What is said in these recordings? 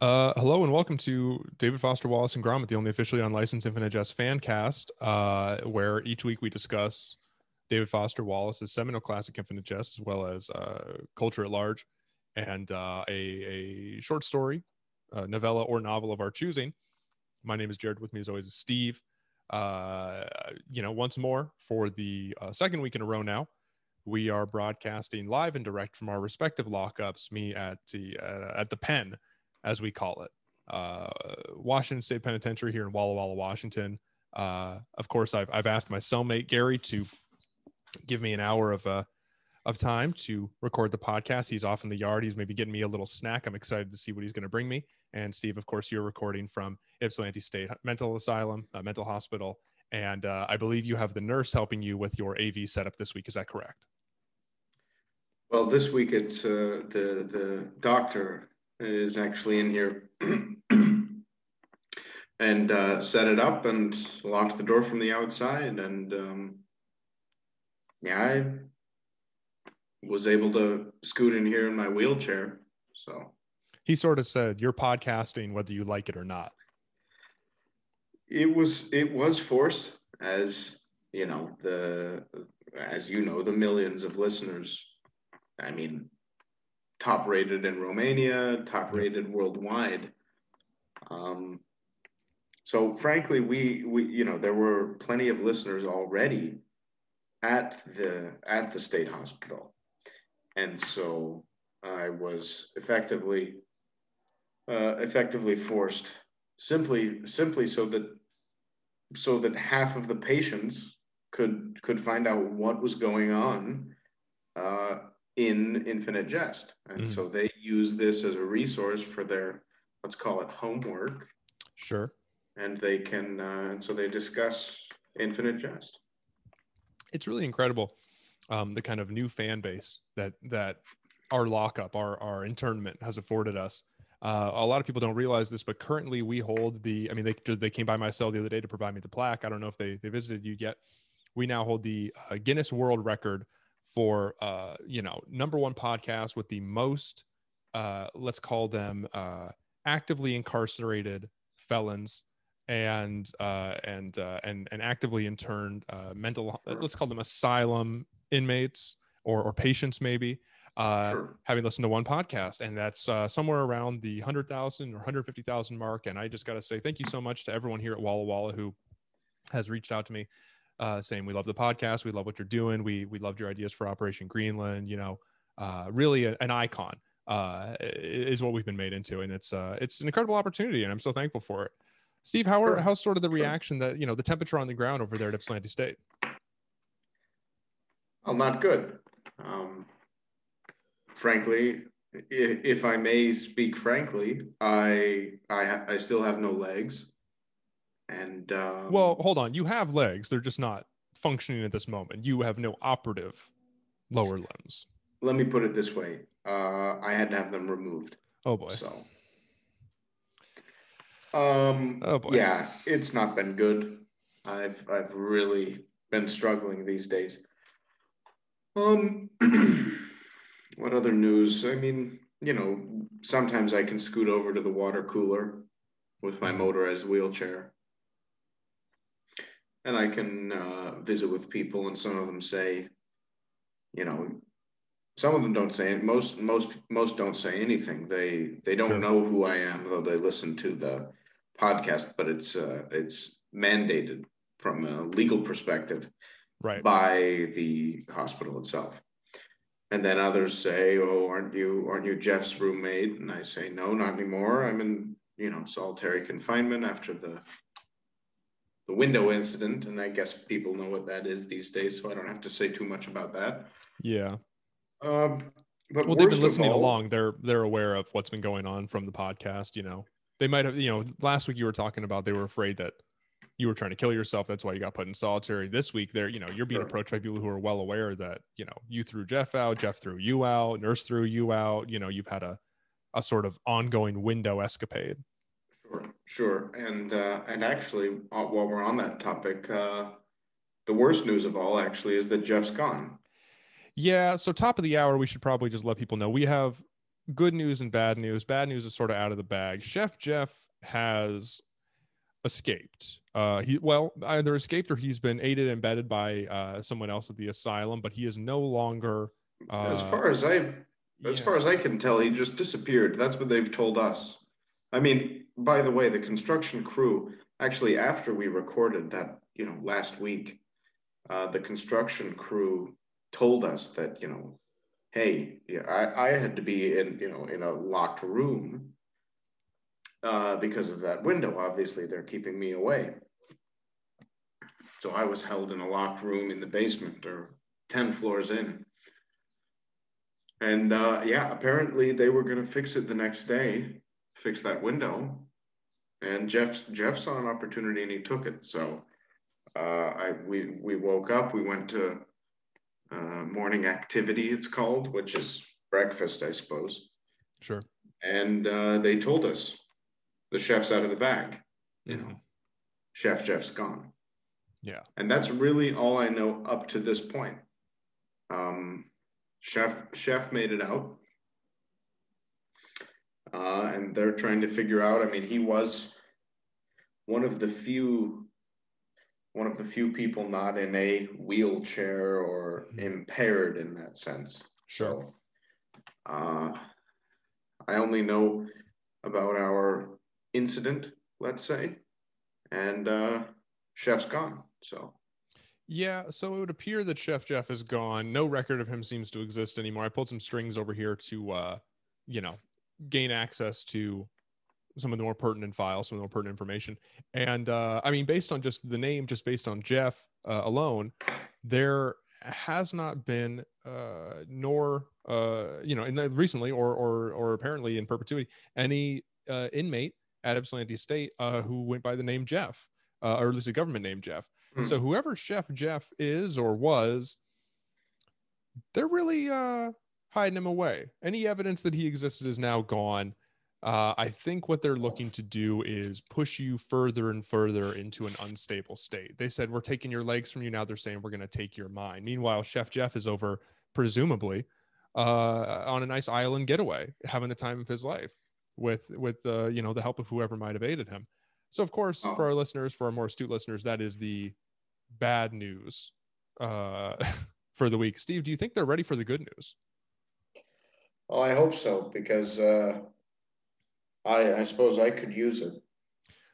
Uh, hello and welcome to David Foster Wallace and Gromit, the only officially unlicensed Infinite Jest fan cast, uh, where each week we discuss David Foster Wallace's seminal classic Infinite Jest, as well as uh, culture at large, and uh, a, a short story, uh, novella, or novel of our choosing. My name is Jared. With me, as always, is Steve. Uh, you know, once more for the second week in a row now, we are broadcasting live and direct from our respective lockups. Me at the at the pen as we call it. Uh, Washington State Penitentiary here in Walla Walla, Washington. Uh, of course, I've, I've asked my cellmate Gary to give me an hour of uh, of time to record the podcast. He's off in the yard. He's maybe getting me a little snack. I'm excited to see what he's going to bring me. And Steve, of course, you're recording from Ypsilanti State Mental Asylum, uh, mental hospital, and uh, I believe you have the nurse helping you with your AV setup this week. Is that correct? Well, this week it's uh, the the doctor is actually in here and uh, set it up and locked the door from the outside. And um, yeah, I was able to scoot in here in my wheelchair. So he sort of said, "You're podcasting whether you like it or not." It was it was forced, as you know the as you know the millions of listeners. I mean, top rated in Romania, top rated worldwide. Um, so frankly, we we you know there were plenty of listeners already at the at the state hospital, and so I was effectively uh, effectively forced simply simply so that so that half of the patients could could find out what was going on uh, in Infinite Jest. And mm. so they use this as a resource for their, let's call it homework. Sure. And they can, uh, and so they discuss Infinite Jest. It's really incredible. Um, the kind of new fan base that, that our lockup, our, our internment has afforded us. Uh, a lot of people don't realize this, but currently we hold the. I mean, they they came by my cell the other day to provide me the plaque. I don't know if they they visited you yet. We now hold the uh, Guinness World Record for uh, you know number one podcast with the most uh, let's call them uh, actively incarcerated felons and uh, and uh, and and actively interned uh, mental let's call them asylum inmates or or patients maybe uh, sure. having listened to one podcast. And that's uh, somewhere around the 100,000 or 150,000 mark. And I just got to say thank you so much to everyone here at Walla Walla who has reached out to me uh, saying we love the podcast, we love what you're doing, we we loved your ideas for Operation Greenland. You know, uh, really a, an icon uh, is what we've been made into, and it's uh, it's an incredible opportunity, and I'm so thankful for it. Steve, how are, how's sort of the reaction that you know the temperature on the ground over there at Ypsilanti State? Well, not good. Um, frankly, if I may speak frankly, I I I still have no legs. And um, well, hold on. You have legs; they're just not functioning at this moment. You have no operative lower limbs. Let me put it this way: uh, I had to have them removed. Oh boy! So, um, oh boy! Yeah, it's not been good. I've I've really been struggling these days. Um, what other news? I mean, you know, sometimes I can scoot over to the water cooler with my motorized wheelchair and I can uh, visit with people, and some of them say, you know, some of them don't say it. Most most most don't say anything. They they don't sure. know who I am, though they listen to the podcast. But it's uh, it's mandated from a legal perspective, right, by the hospital itself. And then others say, "Oh, aren't you aren't you Jeff's roommate?" And I say, "No, not anymore. I'm in you know solitary confinement after the the window incident, and I guess people know what that is these days, so I don't have to say too much about that. Yeah. Um, but well, they've been listening all, along. They're they're aware of what's been going on from the podcast. You know, they might have. You know, last week you were talking about they were afraid that you were trying to kill yourself. That's why you got put in solitary. This week, they're you know you're being sure. approached by people who are well aware that you know you threw Jeff out, Jeff threw you out, Nurse threw you out. You know, you've had a a sort of ongoing window escapade. Sure, sure. And uh, and actually, uh, while we're on that topic, uh, the worst news of all actually is that Jeff's gone. Yeah. So top of the hour, we should probably just let people know we have good news and bad news. Bad news is sort of out of the bag. Chef Jeff has escaped. Uh, he well either escaped or he's been aided and abetted by uh, someone else at the asylum, but he is no longer. Uh, as far as I, as yeah. far as I can tell, he just disappeared. That's what they've told us. I mean, by the way, the construction crew actually after we recorded that, you know, last week, uh, the construction crew told us that you know, hey, yeah, I, I had to be in you know in a locked room uh, because of that window. Obviously, they're keeping me away. So I was held in a locked room in the basement or 10 floors in. And uh, yeah, apparently they were going to fix it the next day, fix that window. And Jeff Jeff saw an opportunity and he took it. So uh, I we we woke up. We went to uh, morning activity. It's called, which is breakfast, I suppose. Sure. And uh, they told us the chef's out of the bag. You Mhm. know, Chef Jeff's gone. Yeah. And that's really all I know up to this point. Um, chef Chef made it out, uh, and they're trying to figure out. I mean, he was one of the few, one of the few people not in a wheelchair or Mhm. impaired in that sense. Sure. So, uh, I only know about our incident, let's say, and uh, Chef's gone. So Yeah, so it would appear that Chef Jeff is gone. No record of him seems to exist anymore. I pulled some strings over here to, uh, you know, gain access to some of the more pertinent files, some of the more pertinent information. And uh, I mean, based on just the name, just based on Jeff uh, alone, there has not been, uh, nor uh, you know, in the, recently or or or apparently in perpetuity, any uh, inmate at Ypsilanti State uh, who went by the name Jeff, uh, or at least a government name Jeff. So whoever Chef Jeff is or was, they're really uh, hiding him away. Any evidence that he existed is now gone. Uh, I think what they're looking to do is push you further and further into an unstable state. They said, We're taking your legs from you. Now they're saying, We're going to take your mind. Meanwhile, Chef Jeff is over, presumably, uh, on a nice island getaway, having the time of his life with, with uh, you know, the help of whoever might have aided him. So, of course, Oh. for our listeners, for our more astute listeners, that is the bad news uh, for the week. Steve, do you think they're ready for the good news? Well, I hope so because uh, I, I suppose I could use it.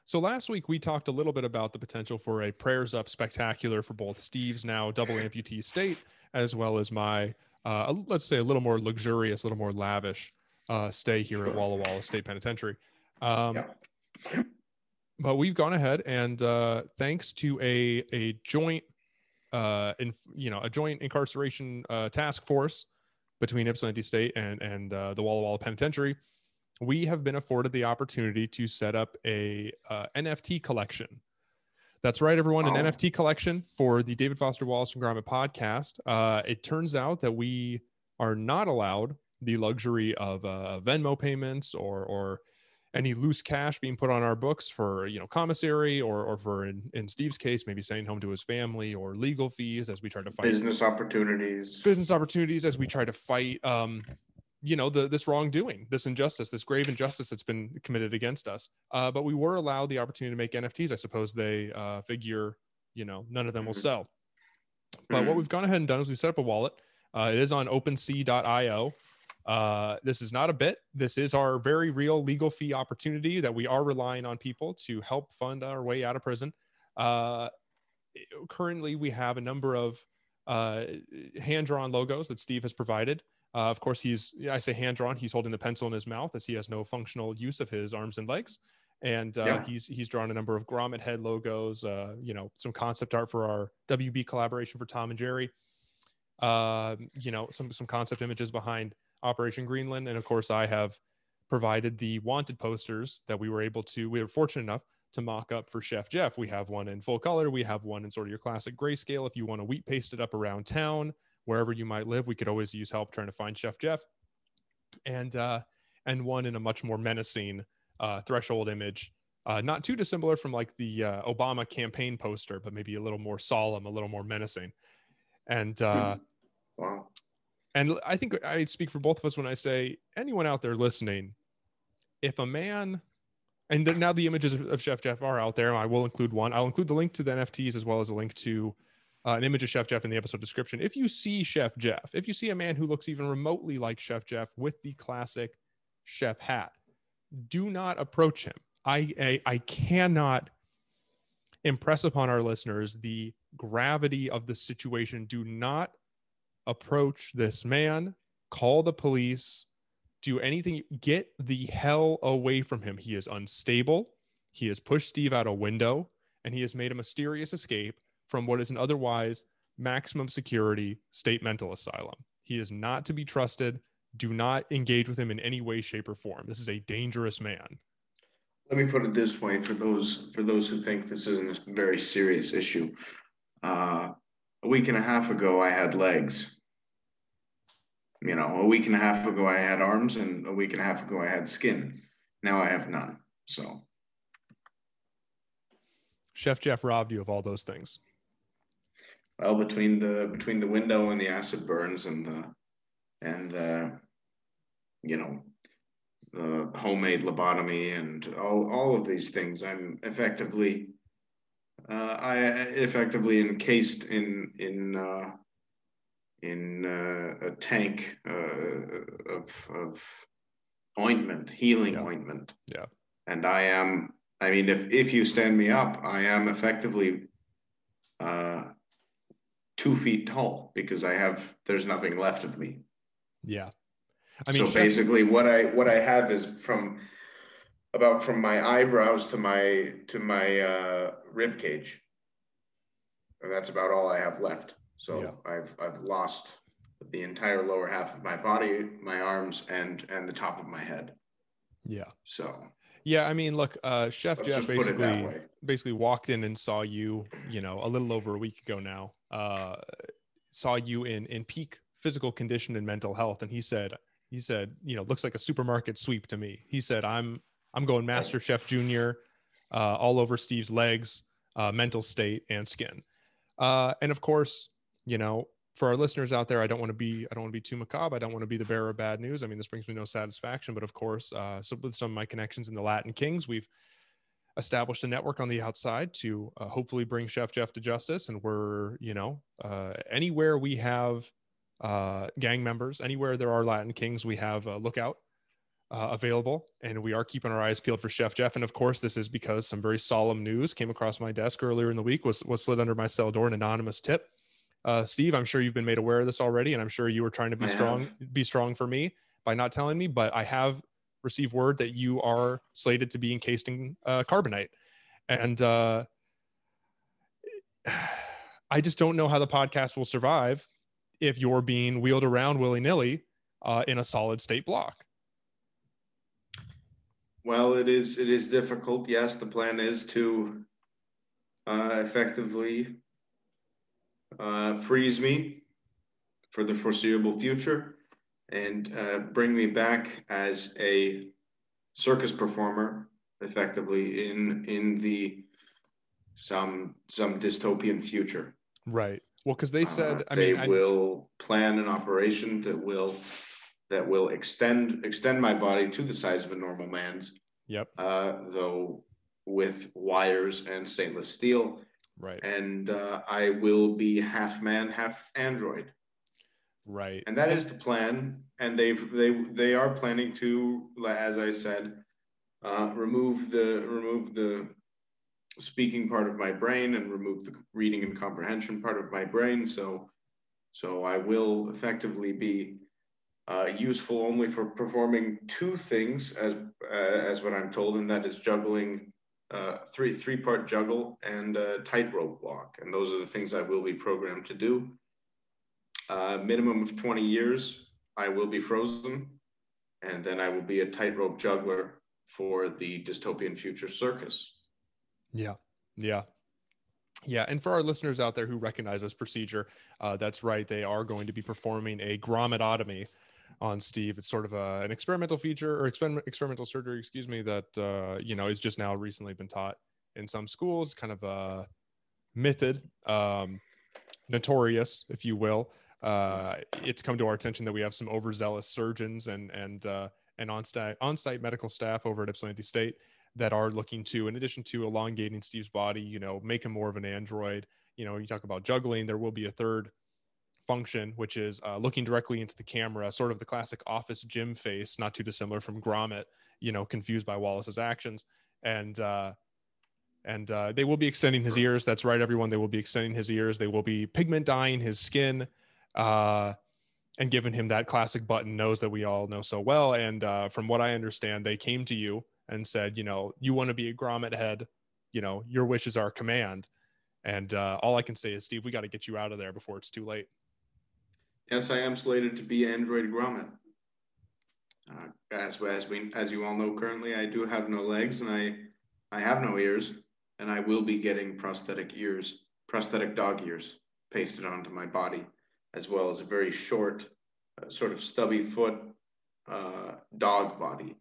So last week we talked a little bit about the potential for a prayers up spectacular for both Steve's now double amputee state as well as my uh, let's say a little more luxurious, a little more lavish uh, stay here at Walla Walla State Penitentiary. Um, Yeah. But we've gone ahead and uh, thanks to a a joint uh, in, you know a joint incarceration uh, task force between Ypsilanti State and and uh, the Walla Walla Penitentiary, we have been afforded the opportunity to set up a uh, NFT collection. That's right, everyone, an Oh. NFT collection for the David Foster Wallace and Gromit podcast. Uh, it turns out that we are not allowed the luxury of uh, Venmo payments or or any loose cash being put on our books for you know commissary or or for in, in Steve's case maybe sending home to his family or legal fees as we try to fight Business opportunities. business opportunities as we try to fight um you know the this wrongdoing this injustice this grave injustice that's been committed against us uh but we were allowed the opportunity to make nfts i suppose they uh figure you know none of them will Mhm. sell but what Mhm. we've gone ahead and done is we set up a wallet uh, it is on opensea.io uh, this is not a bit this is our very real legal fee opportunity that we are relying on people to help fund our way out of prison uh, currently we have a number of uh, hand-drawn logos that Steve has provided. Uh, of course, he's I say hand-drawn. He's holding the pencil in his mouth as he has no functional use of his arms and legs, and uh, Yeah. he's he's drawn a number of Gromit head logos. Uh, you know, some concept art for our WB collaboration for Tom and Jerry. Uh, you know, some some concept images behind Operation Greenland, and of course, I have provided the wanted posters that we were able to. We were fortunate enough to mock up for Chef Jeff. We have one in full color. We have one in sort of your classic grayscale. If you want to wheat paste it up around town, wherever you might live, we could always use help trying to find Chef Jeff. And uh, and one in a much more menacing uh, threshold image, uh, not too dissimilar from like the uh, Obama campaign poster, but maybe a little more solemn, a little more menacing. And uh, Wow. And I think I speak for both of us when I say anyone out there listening, if a man, and now the images of Chef Jeff are out there, I will include one. I'll include the link to the NFTs as well as a link to uh, an image of Chef Jeff in the episode description. If you see Chef Jeff, if you see a man who looks even remotely like Chef Jeff with the classic chef hat, do not approach him. I, I, I cannot impress upon our listeners the gravity of the situation. Do not approach this man, call the police, do anything, get the hell away from him. He is unstable. He has pushed Steve out a window and he has made a mysterious escape from what is an otherwise maximum security state mental asylum. He is not to be trusted. Do not engage with him in any way, shape, or form. This is a dangerous man. Let me put it this way for those for those who think this isn't a very serious issue. Uh, a week and a half ago, I had legs. You know, a week and a half ago, I had arms, and a week and a half ago, I had skin. Now I have none. So, Chef Jeff robbed you of all those things. Well, between the between the window and the acid burns and the and the you know the homemade lobotomy and all all of these things, I'm effectively I effectively encased in in uh, in uh, a tank uh, of of ointment, healing yeah. ointment. Yeah, and I am. I mean, if if you stand me up, I am effectively uh, two feet tall because I have there's nothing left of me. Yeah. I mean, so basically, what I what I have is from about from my eyebrows to my to my uh, rib cage, and that's about all I have left. So yeah. I've I've lost the entire lower half of my body, my arms, and and the top of my head. Yeah. So. Yeah, I mean, look, uh, Chef Let's Jeff basically basically walked in and saw you, you know, a little over a week ago now. Uh, saw you in in peak physical condition and mental health, and he said, he said, you know, looks like a supermarket sweep to me. He said, I'm I'm going Master Chef Junior, uh, all over Steve's legs, uh, mental state, and skin. Uh, and of course, you know, for our listeners out there, I don't want to be I don't want to be too macabre. I don't want to be the bearer of bad news. I mean, this brings me no satisfaction. But of course, uh, so with some of my connections in the Latin Kings, we've established a network on the outside to uh, hopefully bring Chef Jeff to justice. And we're, you know, uh, anywhere we have uh, gang members. Anywhere there are Latin Kings, we have a lookout uh, available, and we are keeping our eyes peeled for Chef Jeff. And of course, this is because some very solemn news came across my desk earlier in the week. Was was slid under my cell door an anonymous tip. Uh, Steve, I'm sure you've been made aware of this already, and I'm sure you were trying to be I strong, have. be strong for me by not telling me. But I have received word that you are slated to be encased in uh, carbonite, and uh, I just don't know how the podcast will survive if you're being wheeled around willy nilly uh, in a solid state block. Well, it is it is difficult. Yes, the plan is to uh, effectively uh, freeze me for the foreseeable future and uh, bring me back as a circus performer, effectively in in the some some dystopian future. Right. Well, because they said, uh, I they mean, will I... plan an operation that will that will extend extend my body to the size of a normal man's. Yep. Uh, though with wires and stainless steel. Right. And uh, I will be half man, half android. Right. And that is the plan. And they've they they are planning to, as I said, uh, remove the remove the speaking part of my brain and remove the reading and comprehension part of my brain. So, so I will effectively be uh, useful only for performing two things, as uh, as what I'm told, and that is juggling uh, three three part juggle and tightrope walk, and those are the things I will be programmed to do. Uh, minimum of 20 years, I will be frozen, and then I will be a tightrope juggler for the dystopian future circus. Yeah. Yeah. Yeah, and for our listeners out there who recognize this procedure, uh, that's right. They are going to be performing a grommetotomy on Steve. It's sort of a, an experimental feature or experiment, experimental surgery, excuse me, that uh, you know is just now recently been taught in some schools. Kind of a method, um, notorious, if you will, uh, it's come to our attention that we have some overzealous surgeons and and uh, and on-site on-site medical staff over at Ypsilanti State that are looking to, in addition to elongating Steve's body, you know, make him more of an android. You know, you talk about juggling. There will be a third function, which is uh, looking directly into the camera, sort of the classic office Jim face, not too dissimilar from Gromit. You know, confused by Wallace's actions, and uh, and uh, they will be extending his ears. That's right, everyone. They will be extending his ears. They will be pigment dyeing his skin. Uh, and giving him that classic button nose that we all know so well. And uh, from what I understand, they came to you and said, you know, you want to be a grommet head, you know, your wish is our command. And uh, all I can say is, Steve, we got to get you out of there before it's too late. Yes, I am slated to be Android Gromit. Uh, as as we as you all know, currently I do have no legs and I I have no ears, and I will be getting prosthetic ears, prosthetic dog ears pasted onto my body as well as a very short, uh, sort of stubby foot uh, dog body.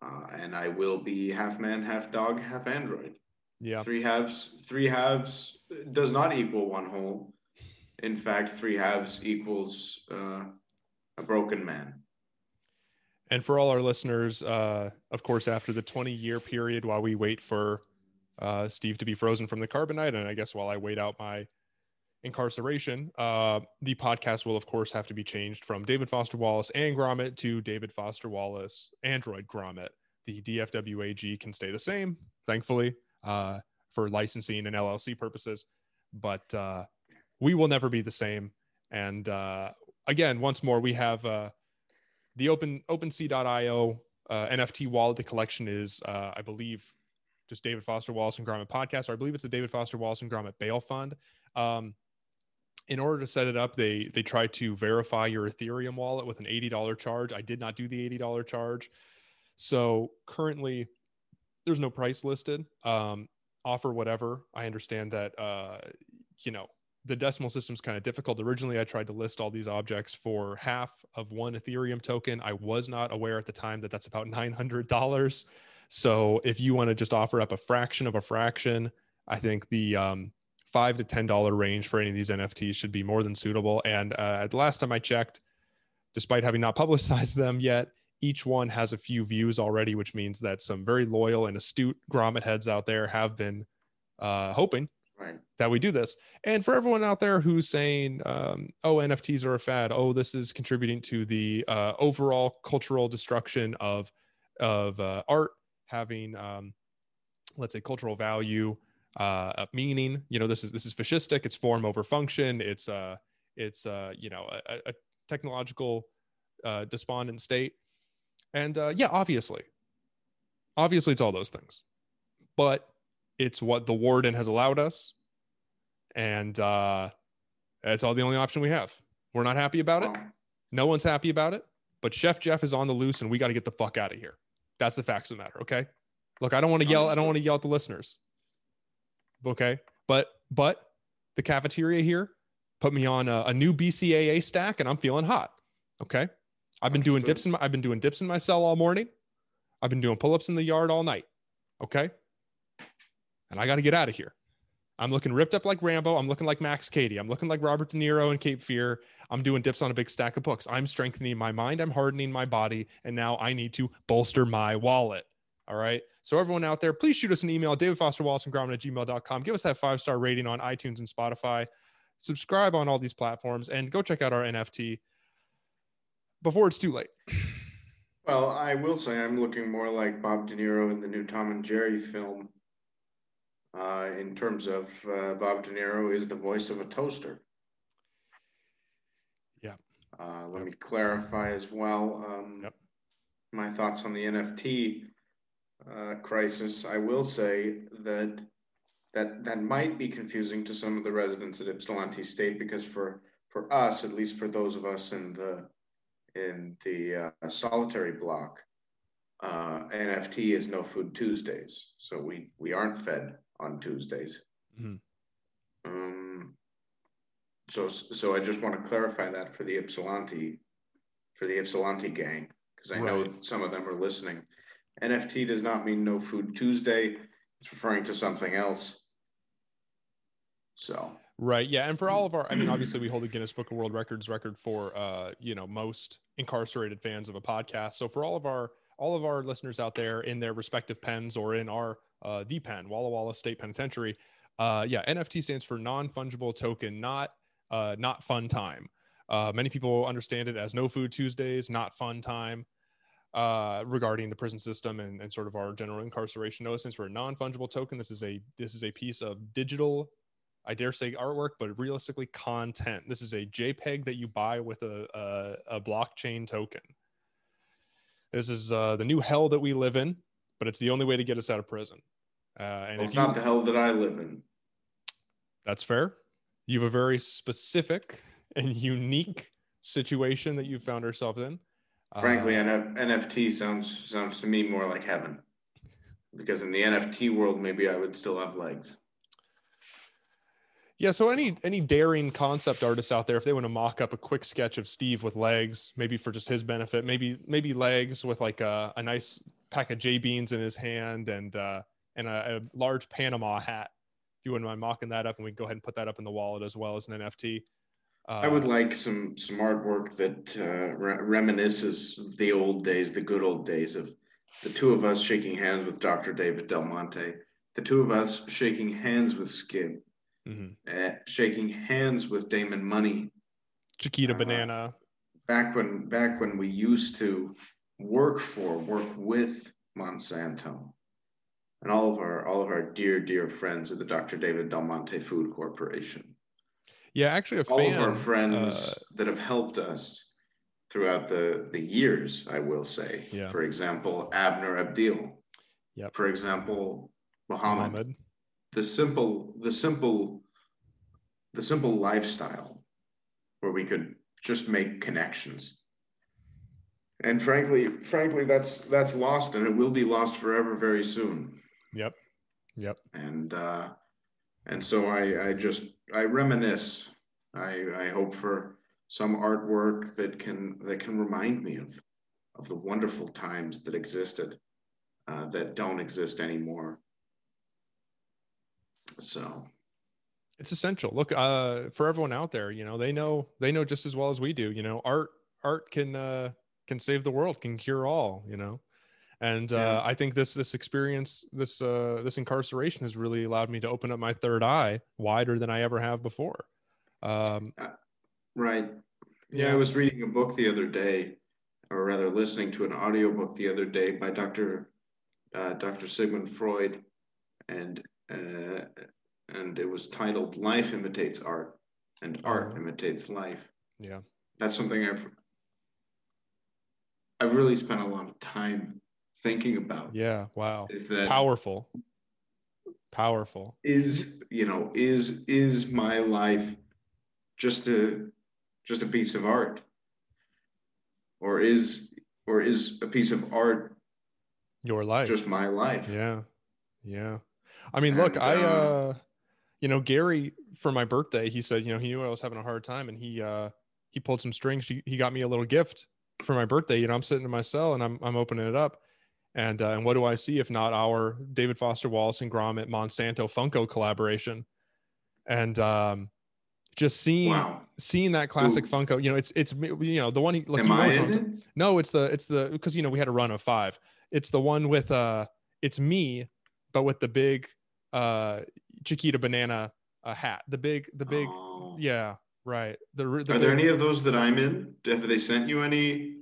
Uh, and I will be half man, half dog, half android. Yeah. Three halves. Three halves does not equal one whole. In fact, three halves equals uh, a broken man. And for all our listeners, uh, of course, after the 20 year period while we wait for uh, Steve to be frozen from the carbonite, and I guess while I wait out my incarceration, uh, the podcast will, of course, have to be changed from David Foster Wallace and Gromit to David Foster Wallace Android Gromit. The DFWAG can stay the same, thankfully, uh, for licensing and LLC purposes, but uh, we will never be the same. And uh, again, once more, we have uh, the open OpenSea.io uh, NFT wallet. The collection is, I believe, just David Foster Wallace and Gromit podcast, or I believe it's the David Foster Wallace and Gromit Bail Fund. Um, in order to set it up, they they try to verify your Ethereum wallet with an $80 charge. I did not do the $80 charge. So currently there's no price listed. Um, offer whatever. I understand that uh, you know, the decimal system is kind of difficult. Originally, I tried to list all these objects for half of one Ethereum token. I was not aware at the time that that's about $900. So if you want to just offer up a fraction of a fraction, I think the um, five to ten dollar range for any of these NFTs should be more than suitable. And uh, the last time I checked, despite having not publicized them yet, each one has a few views already, which means that some very loyal and astute grommet heads out there have been uh, hoping that we do this. And for everyone out there who's saying, um, "Oh, NFTs are a fad. Oh, this is contributing to the uh, overall cultural destruction of of uh, art having, um, let's say, cultural value." uh, meaning. You know, this is this is fascistic. It's form over function. It's uh, it's uh, you know, a, a technological uh, despondent state. And uh, yeah, obviously, obviously, it's all those things, but it's what the warden has allowed us, and uh, it's all the only option we have. We're not happy about it. No one's happy about it. But Chef Jeff is on the loose, and we got to get the fuck out of here. That's the facts of the matter. Okay. Look, I don't want to yell. I don't want to yell at the listeners. Okay. But, but the cafeteria here put me on a, a new BCAA stack and I'm feeling hot. Okay. I've been doing dips in my, I've been doing dips in my cell all morning. I've been doing pull-ups in the yard all night. Okay. And I got to get out of here. I'm looking ripped up like Rambo. I'm looking like Max Cady. I'm looking like Robert De Niro in Cape Fear. I'm doing dips on a big stack of books. I'm strengthening my mind. I'm hardening my body. And now I need to bolster my wallet. All right. So everyone out there, please shoot us an email, David Foster Wallace and Gromit at gmail.com. Give us that five star rating on iTunes and Spotify. Subscribe on all these platforms and go check out our NFT before it's too late. Well, I will say I'm looking more like Bob De Niro in the new Tom and Jerry film. Uh, in terms of uh, Bob De Niro is the voice of a toaster. Yeah. Uh, let yep. me clarify as well. Um, yep. My thoughts on the NFT uh, crisis, I will say that that that might be confusing to some of the residents at Ypsilanti State because for for us, at least for those of us in the in the uh, solitary block, uh, NFT is no food Tuesdays, so we we aren't fed on Tuesdays. Mm-hmm. Um, so so I just want to clarify that for the Ypsilanti for the Ypsilanti gang because I right. know some of them are listening. NFT does not mean no food Tuesday. It's referring to something else. So Right. Yeah. And for all of our, I mean, obviously we hold the Guinness Book of World Records record for, uh, you know, most incarcerated fans of a podcast. So for all of our, all of our listeners out there in their respective pens or in our, uh, the pen, Walla Walla State Penitentiary, uh, yeah, NFT stands for non fungible token, not, uh, not fun time. Uh, many people understand it as no food Tuesdays, not fun time uh, regarding the prison system and, and sort of our general incarceration. No, since we're a non-fungible token, this is a this is a piece of digital, I dare say artwork, but realistically content. This is a JPEG that you buy with a a, a blockchain token. This is uh, the new hell that we live in, but it's the only way to get us out of prison. Uh, and Well, it's you, not the hell that I live in. that's fair. You have a very specific and unique situation that you found yourself in. Frankly, Uh, NF- NFT sounds sounds to me more like heaven. Because in the NFT world, maybe I would still have legs. Yeah, so any any daring concept artists out there, if they want to mock up a quick sketch of Steve with legs, maybe for just his benefit, maybe maybe legs with like a, a nice pack of J beans in his hand and uh, and a, a large Panama hat. If you wouldn't mind mocking that up, and we can go ahead and put that up in the wallet as well as an NFT. Uh, I would like some some artwork that uh, re- reminisces of the old days, the good old days of the two of us shaking hands with Dr. David Del Monte, the two of us shaking hands with Skid, mhm. uh, shaking hands with Damon Money. Chiquita Uh, Banana. Back when back when we used to work for, work with Monsanto, and all of our all of our dear dear friends at the Dr. David Del Monte Food Corporation. Yeah, actually, a all fan. of our friends uh, that have helped us throughout the the years i will say Yeah. for example abner abdil Yep. for example muhammad, Muhammad. the simple the simple the simple lifestyle where we could just make connections and frankly frankly that's that's lost and it will be lost forever very soon. Yep. Yep. and uh and so i i just i reminisce. I i hope for some artwork that can that can remind me of of the wonderful times that existed uh, that don't exist anymore. So. It's essential. Look uh for everyone out there you know they know they know just as well as we do you know art art can uh can save the world can cure all you know and uh Yeah. i think this this experience this uh this incarceration has really allowed me to open up my third eye wider than i ever have before um right yeah, Yeah. i was reading a book the other day or rather listening to an audiobook the other day by dr uh, dr sigmund freud and uh, and it was titled life imitates art and art Oh. imitates life yeah that's something I've I've really spent a lot of time thinking about. yeah wow Is that powerful powerful is you know is is my life just a just a piece of art, or is or is a piece of art your life just my life? Yeah. Yeah. I mean, look, And, I uh, uh you know, Gary for my birthday, he said, you know, he knew I was having a hard time and he uh he pulled some strings. He, he got me a little gift for my birthday. You know, I'm sitting in my cell and I'm I'm opening it up. And uh, and what do I see if not our David Foster Wallace and Gromit Monsanto Funko collaboration? And um just seeing Wow. seeing that classic Ooh. Funko, you know, it's it's you know the one he like Am you know I in it? no, it's the it's the because you know we had a run of five. It's the one with uh it's me, but with the big uh Chiquita banana uh, hat. The big the big Oh. yeah, right. The, the Are there any of those that I'm in? Have they sent you any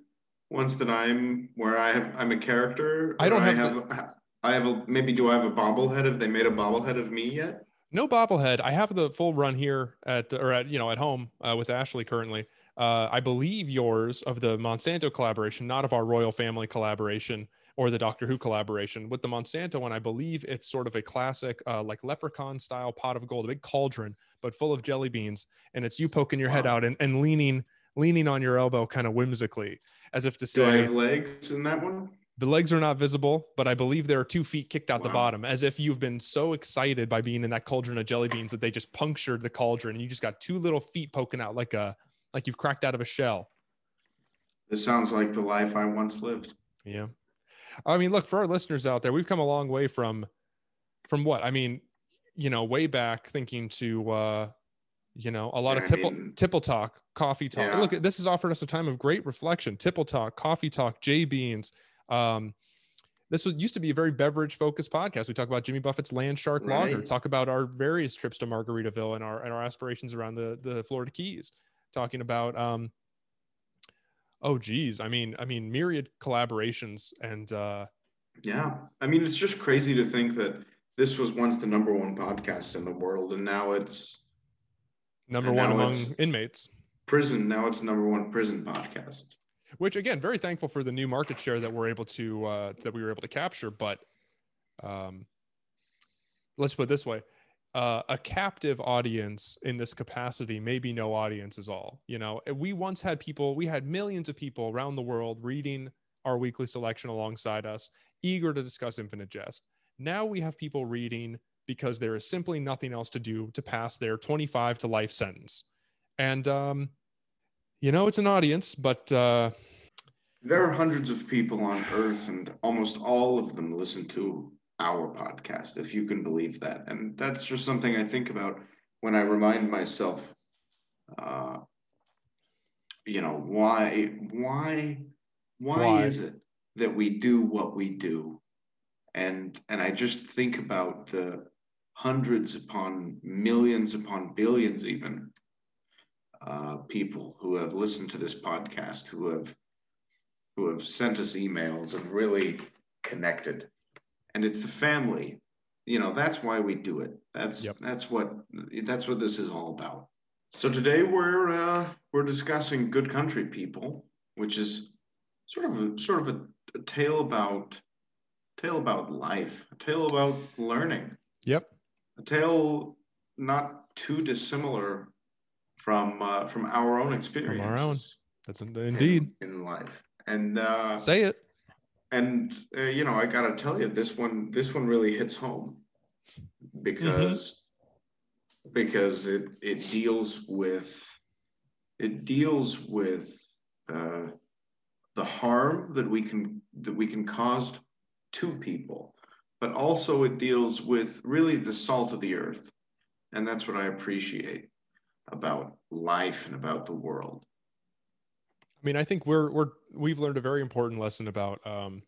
ones that I'm where I have I'm a character? I don't have have I have a maybe do I have a bobblehead? Have they made a bobblehead of me yet? no bobblehead. I have the full run here at or at you know at home uh, with Ashley currently. Uh, I believe yours of the Monsanto collaboration, not of our royal family collaboration or the Doctor Who collaboration. With the Monsanto one, I believe it's sort of a classic, uh, like leprechaun style pot of gold, a big cauldron, but full of jelly beans, and it's you poking your head out and, and leaning leaning on your elbow, kind of whimsically, as if to say, Do I have legs in that one? the legs are not visible, but I believe there are two feet kicked out the bottom, as if you've been so excited by being in that cauldron of jelly beans that they just punctured the cauldron and you just got two little feet poking out like a like you've cracked out of a shell. This sounds like the life I once lived. Yeah. I mean, look, for our listeners out there, we've come a long way from from what? I mean, you know, way back thinking to uh You know, a lot Yeah, of I tipple mean- tipple talk, coffee talk. Yeah. Look, this has offered us a time of great reflection. Tipple talk, coffee talk, J beans. Um, this was used to be a very beverage focused podcast. We talk about Jimmy Buffett's Land Shark Lager, talk about our various trips to Margaritaville and our and our aspirations around the the Florida Keys. Talking about um, oh geez, I mean, I mean, myriad collaborations and uh, Yeah. I mean, it's just crazy to think that this was once the number one podcast in the world, and now it's number one among inmates. prison. Now it's number one prison podcast. which again very thankful for the new market share that we're able to uh, that we were able to capture but um, let's put it this way uh, a captive audience in this capacity maybe no audience is all you know? We once had people we had millions of people around the world reading our weekly selection alongside us eager to discuss infinite jest. Now we have people reading because there is simply nothing else to do to pass their 25 to life sentence. And um, you know it's an audience but uh, There are hundreds of people on Earth, and almost all of them listen to our podcast, if you can believe that. And that's just something I think about when I remind myself, uh, you know, why, why, why, Why? is it that we do what we do? And and I just think about the hundreds upon millions upon billions, even uh, people who have listened to this podcast, who have who have sent us emails and really connected. And it's the family. You know, that's why we do it. That's Yep. that's what that's what this is all about. So today we're uh, we're discussing Good Country People, which is sort of a, sort of a, a tale about tale about life, a tale about learning, yep a tale not too dissimilar from uh, from our own experiences that's in- in- indeed in, life. And uh, say it and uh, you know, I gotta tell you, this one this one really hits home because because it it deals with it deals with uh, the harm that we can that we can cause to people, but also it deals with really the salt of the earth, and that's what I appreciate about life and about the world. I mean i think we're we're we've learned a very important lesson about um,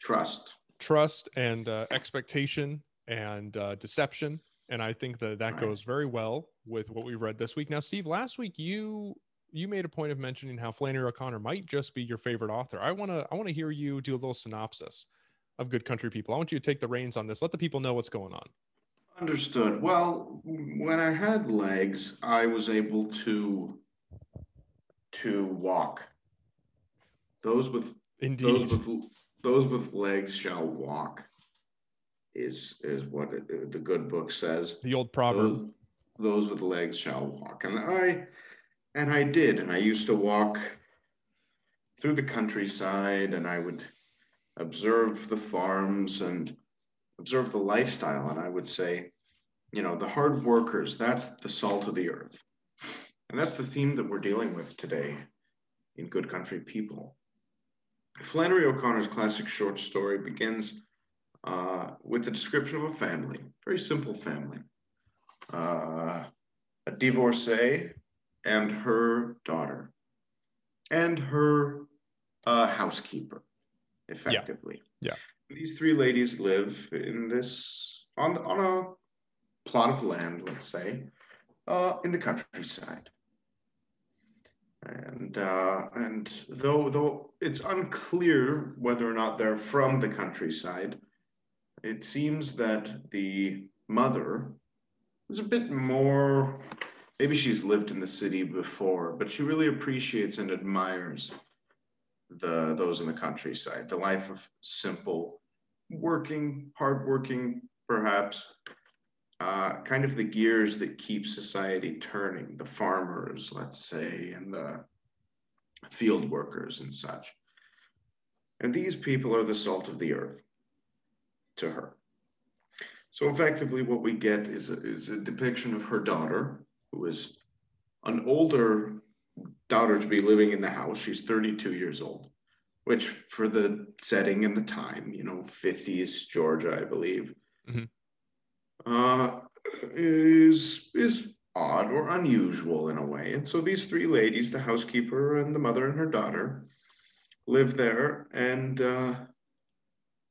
Trust. trust and uh, expectation and uh, deception and i think that that Right. goes very well with what we read this week now steve last week you you made a point of mentioning how flannery o'connor might just be your favorite author i want to i want to hear you do a little synopsis of good country people i want you to take the reins on this let the people know what's going on Understood. Well, when I had legs, I was able to to walk. Those with indeed those with those with legs shall walk. Is is what it, the good book says. the old proverb Those, those with legs shall walk, and I and I did, and I used to walk through the countryside, and I would observe the farms and observe the lifestyle, and I would say, you know, the hard workers, that's the salt of the earth. And that's the theme that we're dealing with today in Good Country People. Flannery O'Connor's classic short story begins uh, with the description of a family, very simple family. Uh, a divorcee and her daughter, and her uh, housekeeper, effectively. Yeah. yeah. These three ladies live in this on on a plot of land, let's say, uh, in the countryside. And uh, and though though it's unclear whether or not they're from the countryside, it seems that the mother is a bit more. Maybe she's lived in the city before, but she really appreciates and admires the those in the countryside, the life of simple, working, hardworking, perhaps, uh, kind of the gears that keep society turning, the farmers, let's say, and the field workers and such. And these people are the salt of the earth to her. So effectively, what we get is a, is a depiction of her daughter, who is an older daughter to be living in the house. She's 32 years old, which for the setting and the time, you know, 50s Georgia, I believe, Mhm. Uh, is is odd or unusual in a way. And so these three ladies, the housekeeper and the mother and her daughter, live there, and uh,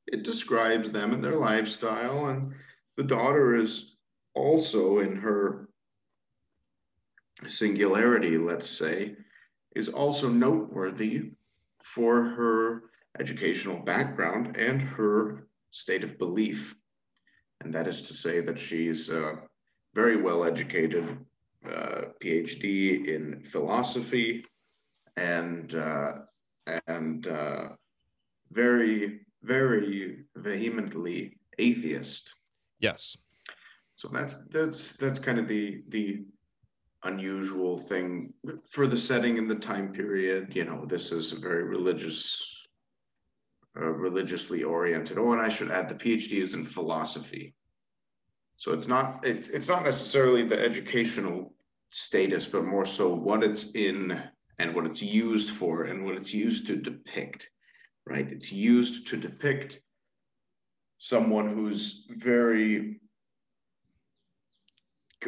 it describes them and their lifestyle. And the daughter is also in her singularity, let's say, is also noteworthy for her educational background and her state of belief. And that is to say that she's uh, very well educated, uh, PhD in philosophy, and uh, and uh, very very vehemently atheist. Yes. So that's that's that's kind of the the unusual thing for the setting and the time period. You know, this is a very religious, religiously oriented. Oh, and I should add the PhD is in philosophy. So it's not it, it's not necessarily the educational status, but more so what it's in and what it's used for and what it's used to depict. Right? It's used to depict someone who's very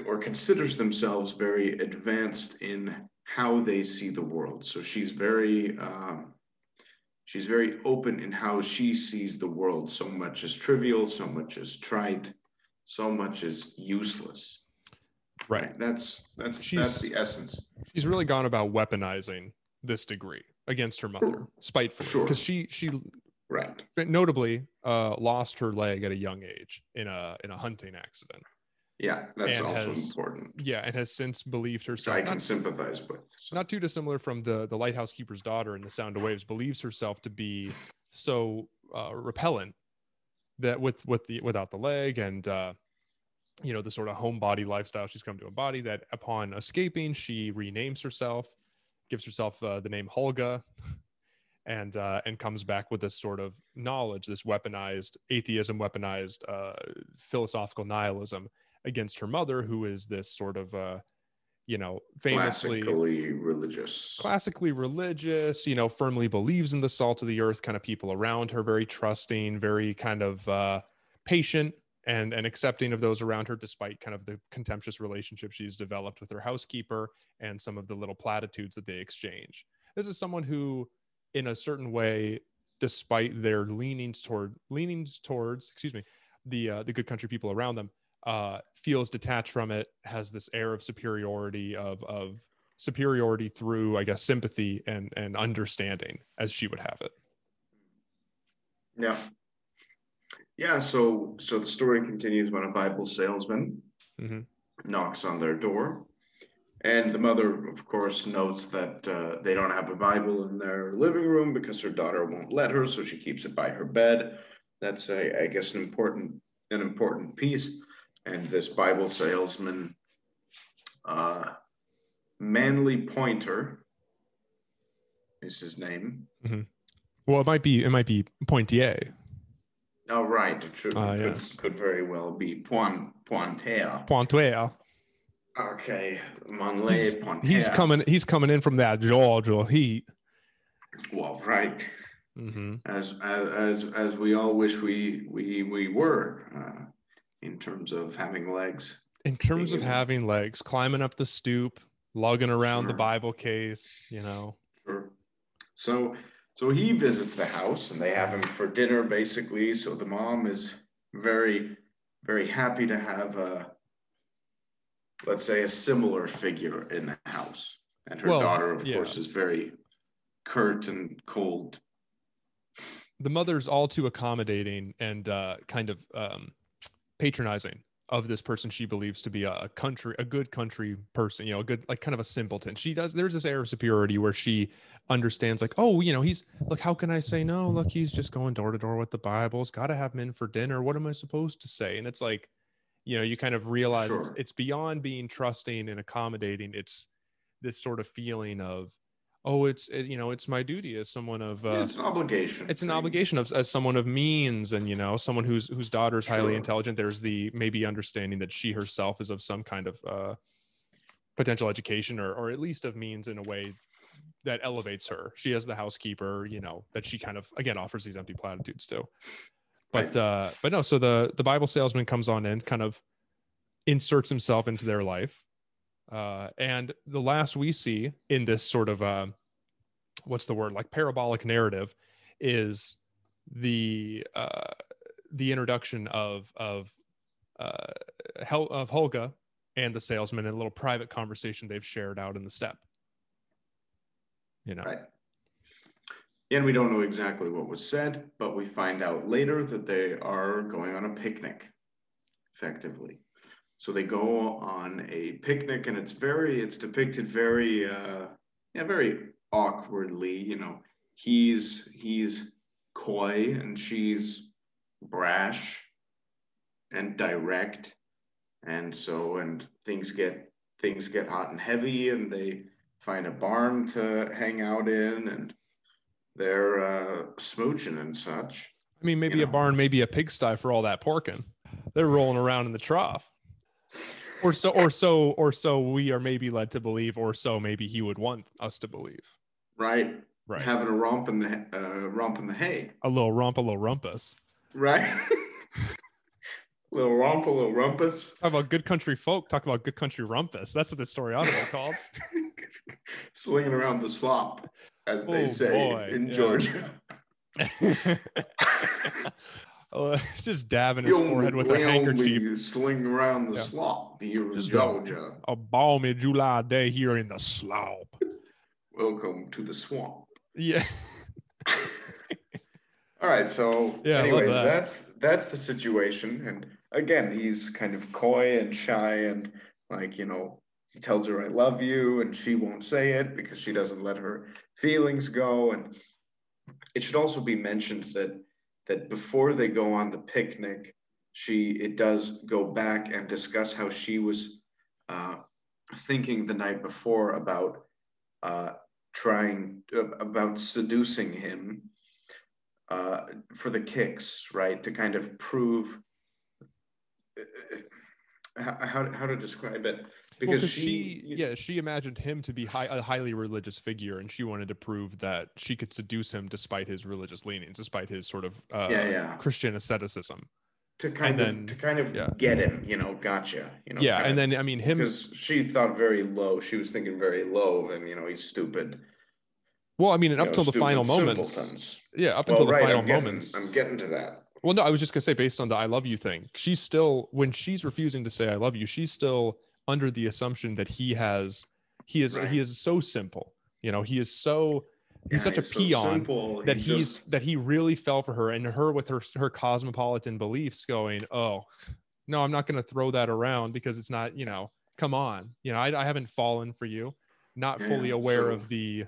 or considers themselves very advanced in how they see the world. So she's very um, she's very open in how she sees the world. So much is trivial, so much is trite, so much is useless. Right. That's that's she's, that's the essence. She's really gone about weaponizing this degree against her mother, sure. spitefully, because sure. she she right notably uh, lost her leg at a young age in a in a hunting accident. Yeah, that's also has, important. Yeah, and has since believed herself. I can not, sympathize with. So. Not too dissimilar from the the lighthouse keeper's daughter in The Sound of Waves. Believes herself to be so uh, repellent that with with the without the leg and uh, you know the sort of homebody lifestyle she's come to embody. That upon escaping, she renames herself, gives herself uh, the name Hulga, and uh, and comes back with this sort of knowledge, this weaponized atheism, weaponized uh, philosophical nihilism against her mother, who is this sort of, uh, you know, famously classically religious, classically religious, you know, firmly believes in the salt of the earth kind of people around her, very trusting, very kind of uh, patient and and accepting of those around her, despite kind of the contemptuous relationship she's developed with her housekeeper and some of the little platitudes that they exchange. This is someone who, in a certain way, despite their leanings toward leanings towards, excuse me, the uh, the good country people around them, uh, feels detached from it, has this air of superiority of of superiority through, I guess, sympathy and and understanding, as she would have it. Yeah, yeah. So so the story continues when a Bible salesman mm-hmm. knocks on their door. And the mother, of course, notes that uh, they don't have a Bible in their living room because her daughter won't let her, so she keeps it by her bed. That's, a, I guess, an important an important piece and this Bible salesman, uh, Manly Pointer, is his name. Mm-hmm. Well, it might be it might be Pointier. Oh, right. It should, uh, could, yes. could very well be Point Pointer. Pointer. Okay, Manly he's, Pointer. He's coming. He's coming in from that Georgia heat. Well, right. Mm-hmm. As, as as as we all wish we we we were. Uh, in terms of having legs. In terms of having legs, climbing up the stoop, lugging around sure. the Bible case, you know. Sure. So so he visits the house and they have him for dinner basically. So the mom is very, very happy to have a let's say a similar figure in the house. And her well, daughter, of yeah. course, is very curt and cold. The mother's all too accommodating and uh, kind of um, patronizing of this person she believes to be a country a good country person you know a good like kind of a simpleton. She does there's this air of superiority where she understands like oh you know he's look how can i say no? Look he's just going door to door with the bibles. Got to have him in for dinner. What am i supposed to say? And it's like you know you kind of realize sure. it's, it's beyond being trusting and accommodating. It's this sort of feeling of oh it's it, you know it's my duty as someone of uh, yeah, it's an obligation it's an obligation of as someone of means and you know someone whose whose daughter is highly sure. intelligent there's the maybe understanding that she herself is of some kind of uh, potential education or or at least of means in a way that elevates her she has the housekeeper you know that she kind of again offers these empty platitudes to but right. uh but no so the the bible salesman comes on in kind of inserts himself into their life Uh, and the last we see in this sort of uh, what's the word like parabolic narrative is the uh, the introduction of of uh, Hel- of Hulga and the salesman in a little private conversation they've shared out in the step. You know, Right. And we don't know exactly what was said, but we find out later that they are going on a picnic, effectively. So they go on a picnic, and it's very, it's depicted very, uh, yeah, very awkwardly. You know, he's he's coy and she's brash and direct, and so and things get things get hot and heavy, and they find a barn to hang out in, and they're uh, smooching and such. I mean, maybe You a know. barn, maybe a pigsty for all that porking. They're rolling around in the trough. Or so, or so, or so we are maybe led to believe, or so maybe he would want us to believe. Right, Right. having a romp in the uh, romp in the hay. a little romp a little rumpus. Right, little romp, a little rumpus. Talk about good country folk. Talk about good country rumpus. That's what this story ought to be called. Slinging around the slop, as they Oh, say boy, in yeah. Georgia. Just dabbing his forehead with a handkerchief. Sling around the Yeah. slop here Just a- Georgia. A balmy July day here in the slop. Welcome to the swamp. Yeah. All right, so Yeah, anyways, that. that's that's the situation. And again, he's kind of coy and shy and like, you know, he tells her I love you and she won't say it because she doesn't let her feelings go. And it should also be mentioned that that before they go on the picnic, she it does go back and discuss how she was uh, thinking the night before about uh, trying about seducing him uh, for the kicks, right? To kind of prove uh, how, how, how to describe it Because because she, she, yeah, she imagined him to be high, a highly religious figure, and she wanted to prove that she could seduce him despite his religious leanings, despite his sort of uh, Yeah, yeah. Christian asceticism. to kind of then- to kind of yeah. get him, you know, gotcha, you know. yeah, and of- then I mean him. because she thought very low, she was thinking very low, and you know, he's stupid. Well, I mean, you up know, till the final moments. simpletons. Yeah, up Well, until the final I'm getting, moments. I'm getting to that. Well, no, I was just gonna say based on the "I love you" thing, she's still when she's refusing to say "I love you," she's still under the assumption that he has, he is, Right. he is so simple. You know, he is so he's Yeah, such a peon simple, that he's he's just- that he really fell for her, and her with her her cosmopolitan beliefs, going, "Oh, no, I'm not gonna throw that around because it's not, you know, come on, you know, I, I haven't fallen for you, not fully Yeah, aware so- of the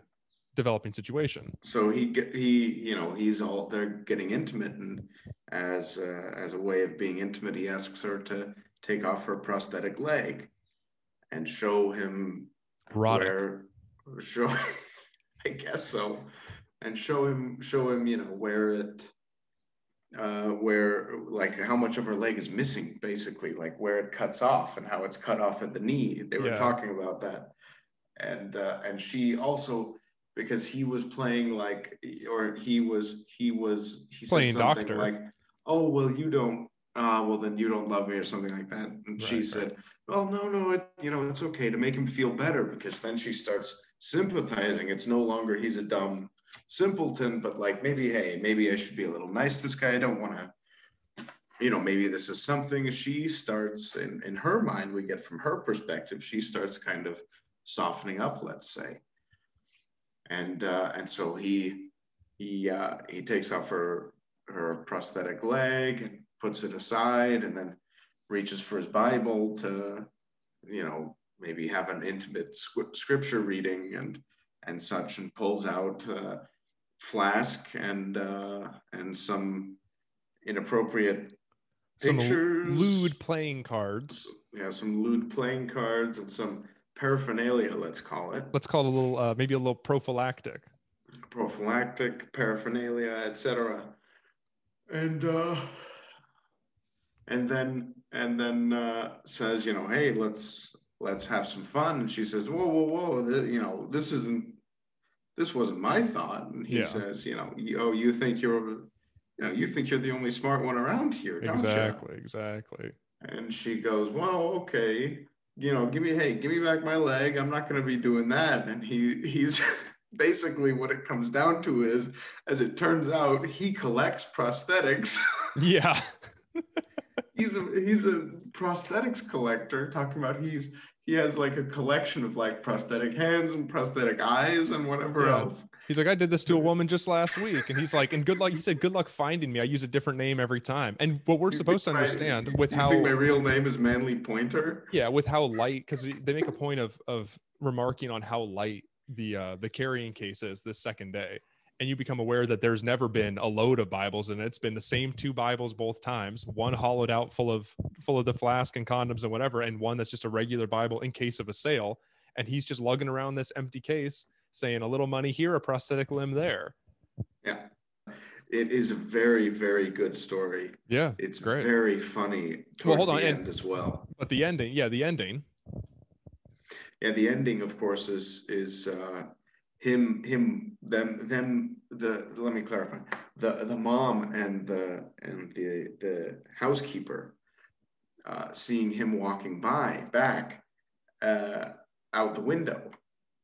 developing situation." so he he you know he's all they're getting intimate and as uh, as a way of being intimate he asks her to take off her prosthetic leg and show him Erotic. where show i guess so and show him show him you know where it uh where like how much of her leg is missing basically like where it cuts off and how it's cut off at the knee they were Yeah. talking about that and uh and she also because he was playing like or he was he was he Playing said something doctor. like oh well you don't uh well then you don't love me or something like that and she said right. Well no no it, you know it's okay to make him feel better because then she starts sympathizing. It's no longer he's a dumb simpleton but like maybe hey maybe i should be a little nice to this guy. I don't want to you know maybe this is something she starts in in her mind we get from her perspective she starts kind of softening up let's say. And uh and so he he uh he takes off her her prosthetic leg and puts it aside and then reaches for his bible to you know maybe have an intimate scripture reading and and such and pulls out uh, flask and uh and some inappropriate Some pictures lewd playing cards. yeah some lewd playing cards and some paraphernalia let's call it Let's call it a little, uh, maybe a little prophylactic. prophylactic paraphernalia etc and uh and then and then uh says you know hey let's let's have some fun and she says whoa whoa whoa th- you know this isn't this wasn't my thought and he Yeah. says you know oh you think you're you know you think you're the only smart one around here don't ya?" Exactly, exactly. and she goes well okay you know, give me, hey, give me back my leg. I'm not going to be doing that. And he, he's basically what it comes down to is, as it turns out, he collects prosthetics. Yeah. he's a he's a prosthetics collector. Talking about he's he has like a collection of like prosthetic hands and prosthetic eyes and whatever Yeah. else. He's like, I did this to a woman just last week. And he's like, and good luck. He said, good luck finding me. I use a different name every time. And what we're You supposed to my- understand with how, think my real name is Manly Pointer. yeah, with how light, because they make a point of, of remarking on how light the, uh, the carrying case is this second day. And you become aware that there's never been a load of Bibles and it's been the same two Bibles both times, one hollowed out full of, full of the flask and condoms and whatever. And one that's just a regular Bible in case of a sale. And he's just lugging around this empty case saying a little money here, a prosthetic limb there. Yeah. It is a very, very good story. Yeah. It's Great. very funny Well, hold on, the and- end as well. But the ending, yeah, the ending. Yeah, the ending, of course, is is uh, him him them them the let me clarify the the mom and the and the the housekeeper uh, seeing him walking by back uh, out the window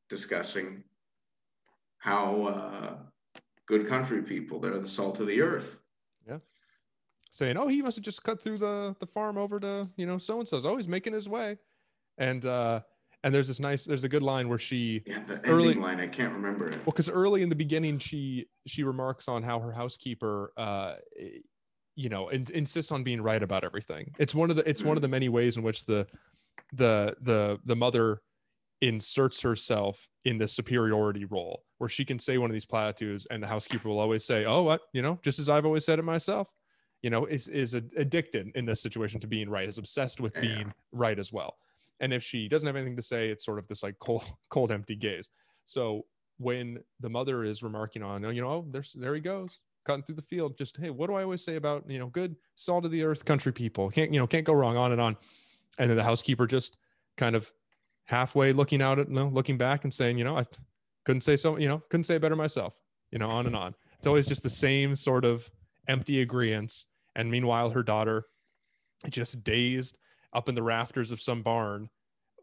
discussing how uh, good country people they're the salt of the earth Yeah. saying, "Oh, he must have just cut through the the farm over to you know so and so's. He's making his way," and uh and there's this nice there's a good line where she yeah the Early- ending line I can't remember it well because early in the beginning she she remarks on how her housekeeper uh you know in, insists on being right about everything. It's one of the it's one of the many ways in which the the the the mother inserts herself in the superiority role where she can say one of these platitudes and the housekeeper will always say oh what you know just as i've always said it myself you know is is ad- addicted in this situation to being right is obsessed with Yeah. being right as well and if she doesn't have anything to say it's sort of this like cold cold empty gaze. So when the mother is remarking on you know oh there's there he goes cutting through the field just hey what do i always say about you know good salt of the earth country people? Can't you know can't go wrong on and on. And then the housekeeper just kind of halfway looking out at no looking back and saying you know i couldn't say so you know couldn't say better myself you know on and on. It's always just the same sort of empty agreements and meanwhile her daughter just dazed up in the rafters of some barn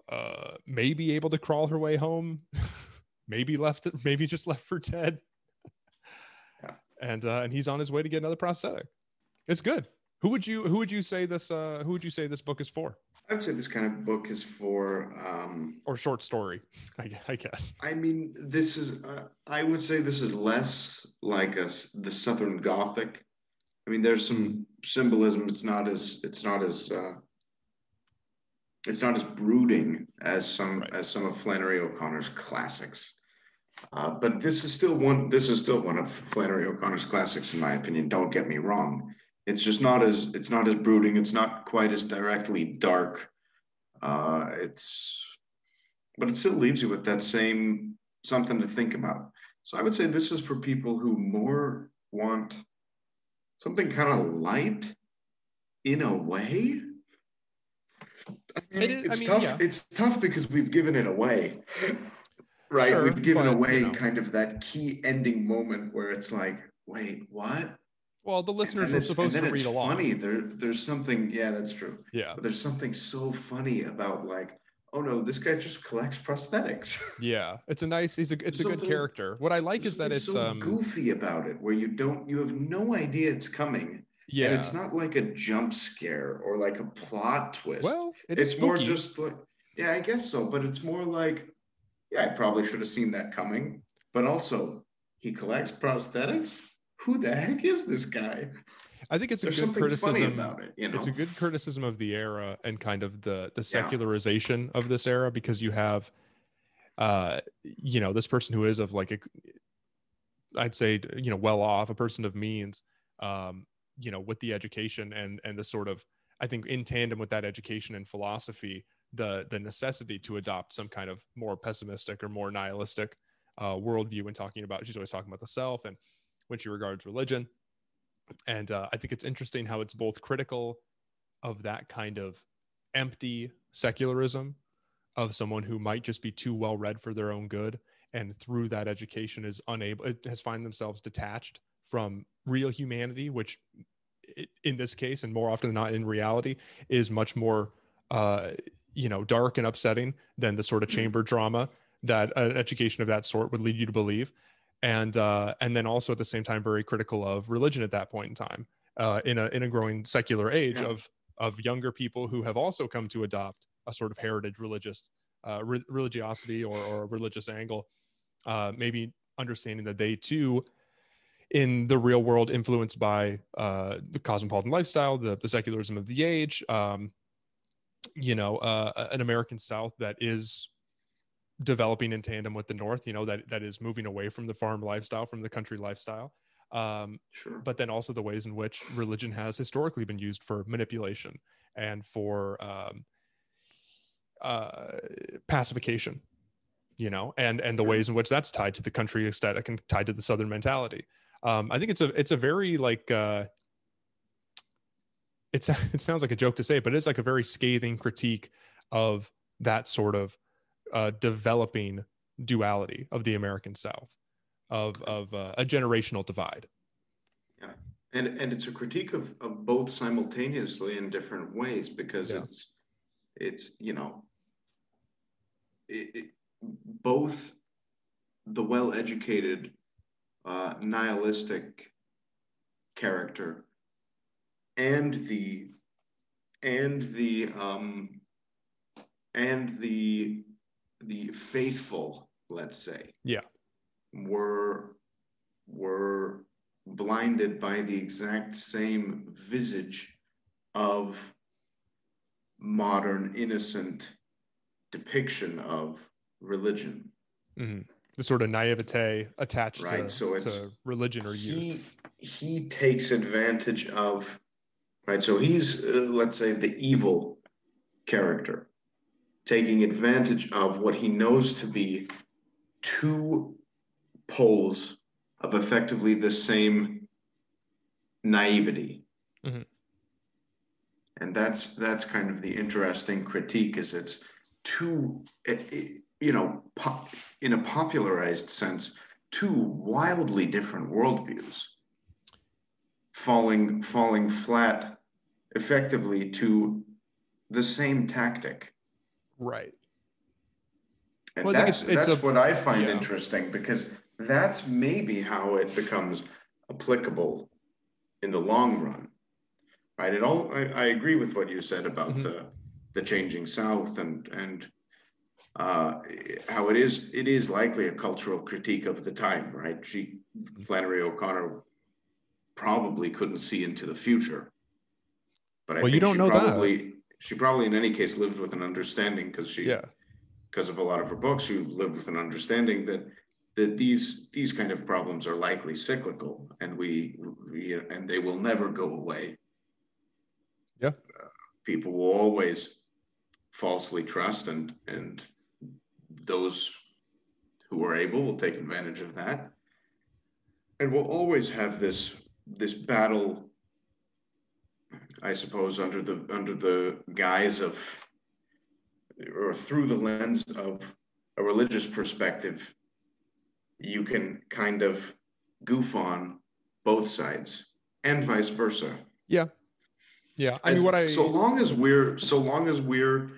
uh maybe able to crawl her way home maybe left maybe just left for dead Yeah. and uh and he's on his way to get another prosthetic it's good who would you who would you say this uh who would you say this book is for I would say this kind of book is for um, or short story i, I guess I mean, this is, uh, I would say this is less like a, the Southern Gothic. I mean, there's some symbolism. It's not as, it's not as, uh, it's not as brooding as some, Right. as some of Flannery O'Connor's classics. Uh, but this is still one, this is still one of Flannery O'Connor's classics, in my opinion. Don't get me wrong. It's just not as, it's not as brooding. It's not quite as directly dark. Uh, it's, but it still leaves you with that same something to think about. So I would say this is for people who more want something kind of light in a way. It is- I mean, tough. yeah. It's tough because we've given it away. Right. Sure, we've given but, you away know. kind of that key ending moment where it's like, wait, what? well the listeners are it's- supposed to read along Funny. There, there's something. Yeah, that's true. yeah But there's something so funny about like, oh no, this guy just collects prosthetics. yeah it's a nice he's a it's a good character what i like is that it's so um goofy about it, where you don't, you have no idea it's coming, yeah and it's not like a jump scare or like a plot twist. well it it's more just like, yeah, I guess so, but it's more like, yeah, I probably should have seen that coming, but also he collects prosthetics. Who the heck is this guy? i think it's a There's good criticism about it, you know. it's a good criticism of the era and kind of the the secularization of this era because you have uh you know this person who is of like a i'd say you know well off a person of means um you know with the education and and the sort of i think in tandem with that education and philosophy the the necessity to adopt some kind of more pessimistic or more nihilistic uh worldview when talking about she's always talking about the self and when she regards religion. And uh, i think it's interesting how it's both critical of that kind of empty secularism of someone who might just be too well read for their own good and through that education is unable it has find themselves detached from real humanity which in this case and more often than not in reality is much more uh you know dark and upsetting than the sort of chamber drama that an education of that sort would lead you to believe and uh, and then also at the same time very critical of religion at that point in time uh, in a in a growing secular age Yeah. of of younger people who have also come to adopt a sort of heritage religious uh, re- religiosity or, or a religious angle uh, maybe understanding that they too in the real world influenced by uh, the cosmopolitan lifestyle the, the secularism of the age um, you know uh, an american south that is developing in tandem with the north you know that that is moving away from the farm lifestyle from the country lifestyle. Um, Sure. but then also the ways in which religion has historically been used for manipulation and for um, uh, pacification you know and and the ways in which that's tied to the country aesthetic and tied to the southern mentality um, i think it's a it's a very like uh, it's it sounds like a joke to say but it's like a very scathing critique of that sort of uh, developing duality of the american south of of uh, a generational divide. Yeah, and and it's a critique of of both simultaneously in different ways because Yeah. it's it's you know it, it, both the well-educated uh, nihilistic character and the and the um and the the faithful let's say Yeah. were were blinded by the exact same visage of modern innocent depiction of religion Mhm. The sort of naivete attached Right, to, so it's- to religion or youth he he takes advantage of right so he's uh, let's say the evil character taking advantage of what he knows to be two poles of effectively the same naivety Mhm. and that's that's kind of the interesting critique is it's two eh, eh, you know pop, in a popularized sense two wildly different worldviews. Falling falling flat effectively to the same tactic. Right. And Well, I think that's, it's- it's that's a- what i find yeah. interesting because that's maybe how it becomes applicable in the long run. Right? It all i, I agree with what you said about Mhm. the the changing south and and uh, how it is it is likely a cultural critique of the time right? She flannery o'connor probably couldn't see into the future. But i Well, you don't she know that. probably she probably in any case lived with an understanding because she yeah. because of a lot of her books who lived with an understanding that that these these kind of problems are likely cyclical and we, we and they will never go away. Yeah. Uh, people will always falsely trust and and those who are able will take advantage of that. And we'll always have this this battle i suppose under the under the guise of or through the lens of a religious perspective, you can kind of goof on both sides and vice versa. yeah. Yeah. I mean As- what i so long as we're so long as we're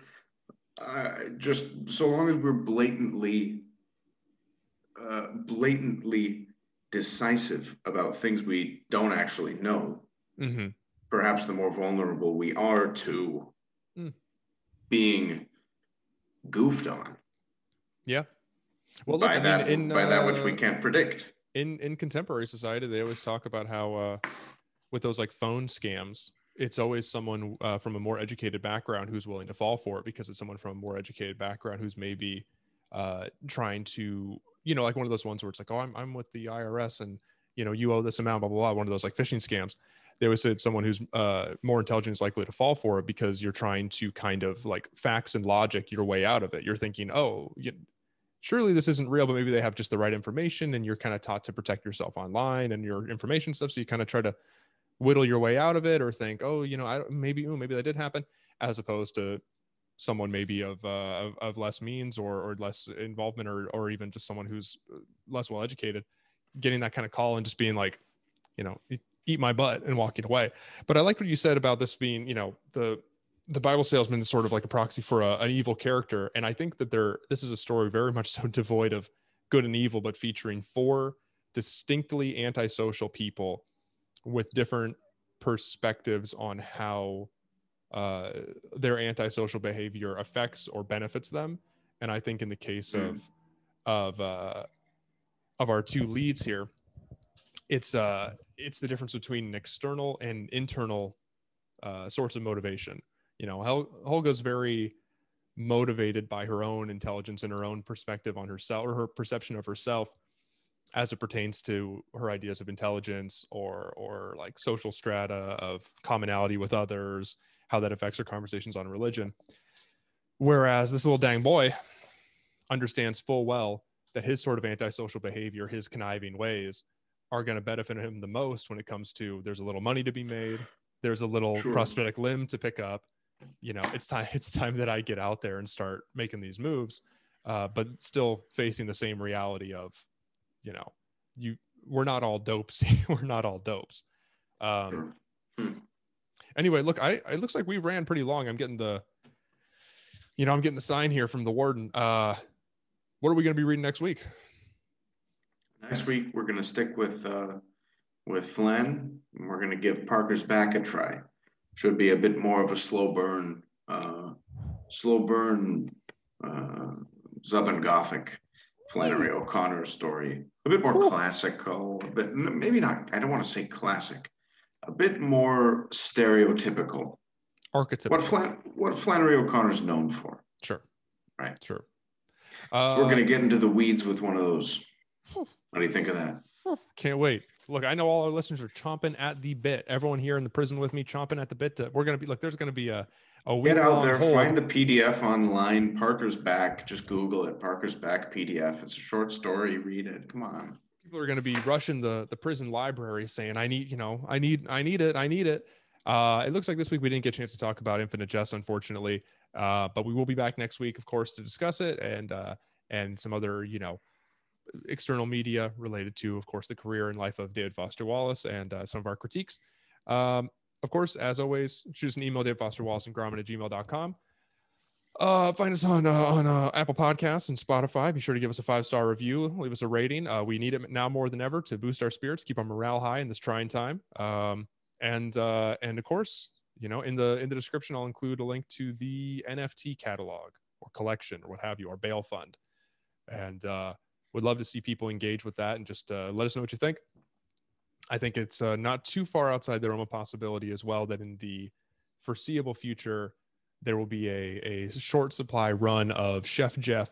uh, just so long as we're blatantly uh, blatantly decisive about things we don't actually know, Mhm. perhaps the more vulnerable we are to Mm. being goofed on yeah well look by I mean, that in, by that which we uh, can't predict. in in contemporary society they always talk about how uh with those like phone scams it's always someone uh, from a more educated background who's willing to fall for it because it's someone from a more educated background who's maybe uh trying to you know like one of those ones where it's like oh i'm, I'm with the irs and you know you owe this amount blah blah blah one of those like phishing scams they always said someone who's uh, more intelligent is likely to fall for it because you're trying to kind of like facts and logic your way out of it you're thinking oh you, surely this isn't real, but maybe they have just the right information and you're kind of taught to protect yourself online and your information stuff. So you kind of try to whittle your way out of it or think, oh, you know, I maybe, ooh, maybe that did happen, as opposed to someone maybe of, uh, of, of less means or, or less involvement or, or even just someone who's uh, less well educated, getting that kind of call and just being like, you know, eat my butt and walking away. But I liked what you said about this being, you know, the the Bible salesman is sort of like a proxy for a, an evil character, and I think that there this is a story very much so devoid of good and evil, but featuring four distinctly antisocial people with different perspectives on how uh, their antisocial behavior affects or benefits them. And I think in the case Mm. of of uh, of our two leads here, it's uh it's the difference between an external and internal uh, source of motivation. You know, Hel- Hulga's very motivated by her own intelligence and her own perspective on herself or her perception of herself as it pertains to her ideas of intelligence or or like social strata of commonality with others how that affects her conversations on religion whereas this little dang boy understands full well that his sort of antisocial behavior his conniving ways are going to benefit him the most when it comes to there's a little money to be made there's a little Sure. prosthetic limb to pick up you know it's time it's time that i get out there and start making these moves uh, but still facing the same reality of you know you we're not all dopes. We're not all dopes. Um anyway look i it looks like we ran pretty long. I'm getting the you know i'm getting the sign here from the warden. Uh what are we going to be reading next week? Next week, we're going to stick with uh, with Flynn. And we're going to give Parker's back a try. Should be a bit more of a slow burn, uh, slow burn, uh, Southern Gothic Flannery O'Connor story. A bit more Cool. classical, but maybe not. I don't want to say classic. A bit more stereotypical. archetype What Flan- what Flannery O'Connor's known for. sure Right. sure So uh, we're going to get into the weeds with one of those. What do you think of that? Can't wait. Look, I know all our listeners are chomping at the bit. Everyone here in the prison with me chomping at the bit. To, we're gonna be look. There's gonna be a a week Get out there, find the PDF online. Parker's back. Just Google it. Parker's back PDF. It's a short story. Read it. Come on. People are gonna be rushing the the prison library, saying, "I need, you know, I need, I need it, I need it." Uh, it looks like this week we didn't get a chance to talk about Infinite Jest, unfortunately. Uh, but we will be back next week, of course, to discuss it and uh, and some other, you know, external media related to, of course, the career and life of David Foster Wallace and uh, some of our critiques. Um, of course, as always, us an email, David Foster Wallace and Gromit at gmail.com. Uh, find us on uh, on uh, Apple Podcasts and Spotify. Be sure to give us a five star review, leave us a rating. Uh, we need it now more than ever to boost our spirits, keep our morale high in this trying time. Um, and uh, and of course, you know, in the in the description, I'll include a link to the NFT catalog or collection or what have you, our bail fund. And uh, would love to see people engage with that and just uh, let us know what you think. I think it's uh, not too far outside the realm of possibility as well that in the foreseeable future there will be a, a short supply run of Chef Jeff,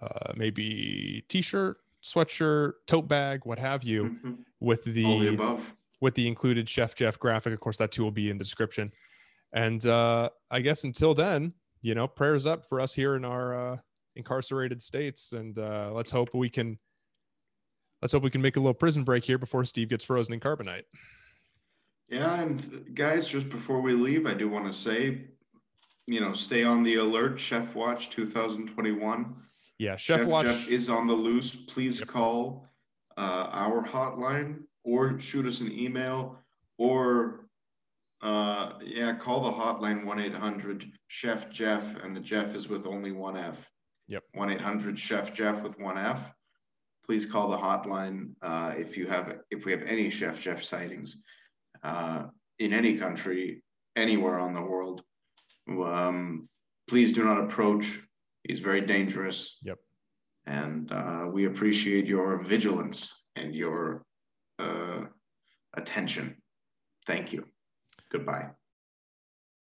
uh, maybe t-shirt, sweatshirt, tote bag, what have you, Mhm. with the the above. with the included Chef Jeff graphic. Of course, that too will be in the description. And uh, I guess until then, you know, prayers up for us here in our uh, incarcerated states, and uh, let's hope we can let's hope we can make a little prison break here before Steve gets frozen in carbonite. Yeah, and guys, just before we leave, I do want to say, you know, stay on the alert. Chef Watch 2021. Yeah, Chef, Watch. Jeff is on the loose. Please Yep. call uh, our hotline or shoot us an email or uh, yeah, call the hotline 1 800 Chef Jeff, and the Jeff is with only one F. Yep. 1 800 Chef Jeff with one F. Please call the hotline uh, if you have if we have any Chef Jeff sightings uh, in any country, anywhere on the world. Um, please do not approach. He's very dangerous. Yep. And uh, we appreciate your vigilance and your uh, attention. Thank you. Goodbye.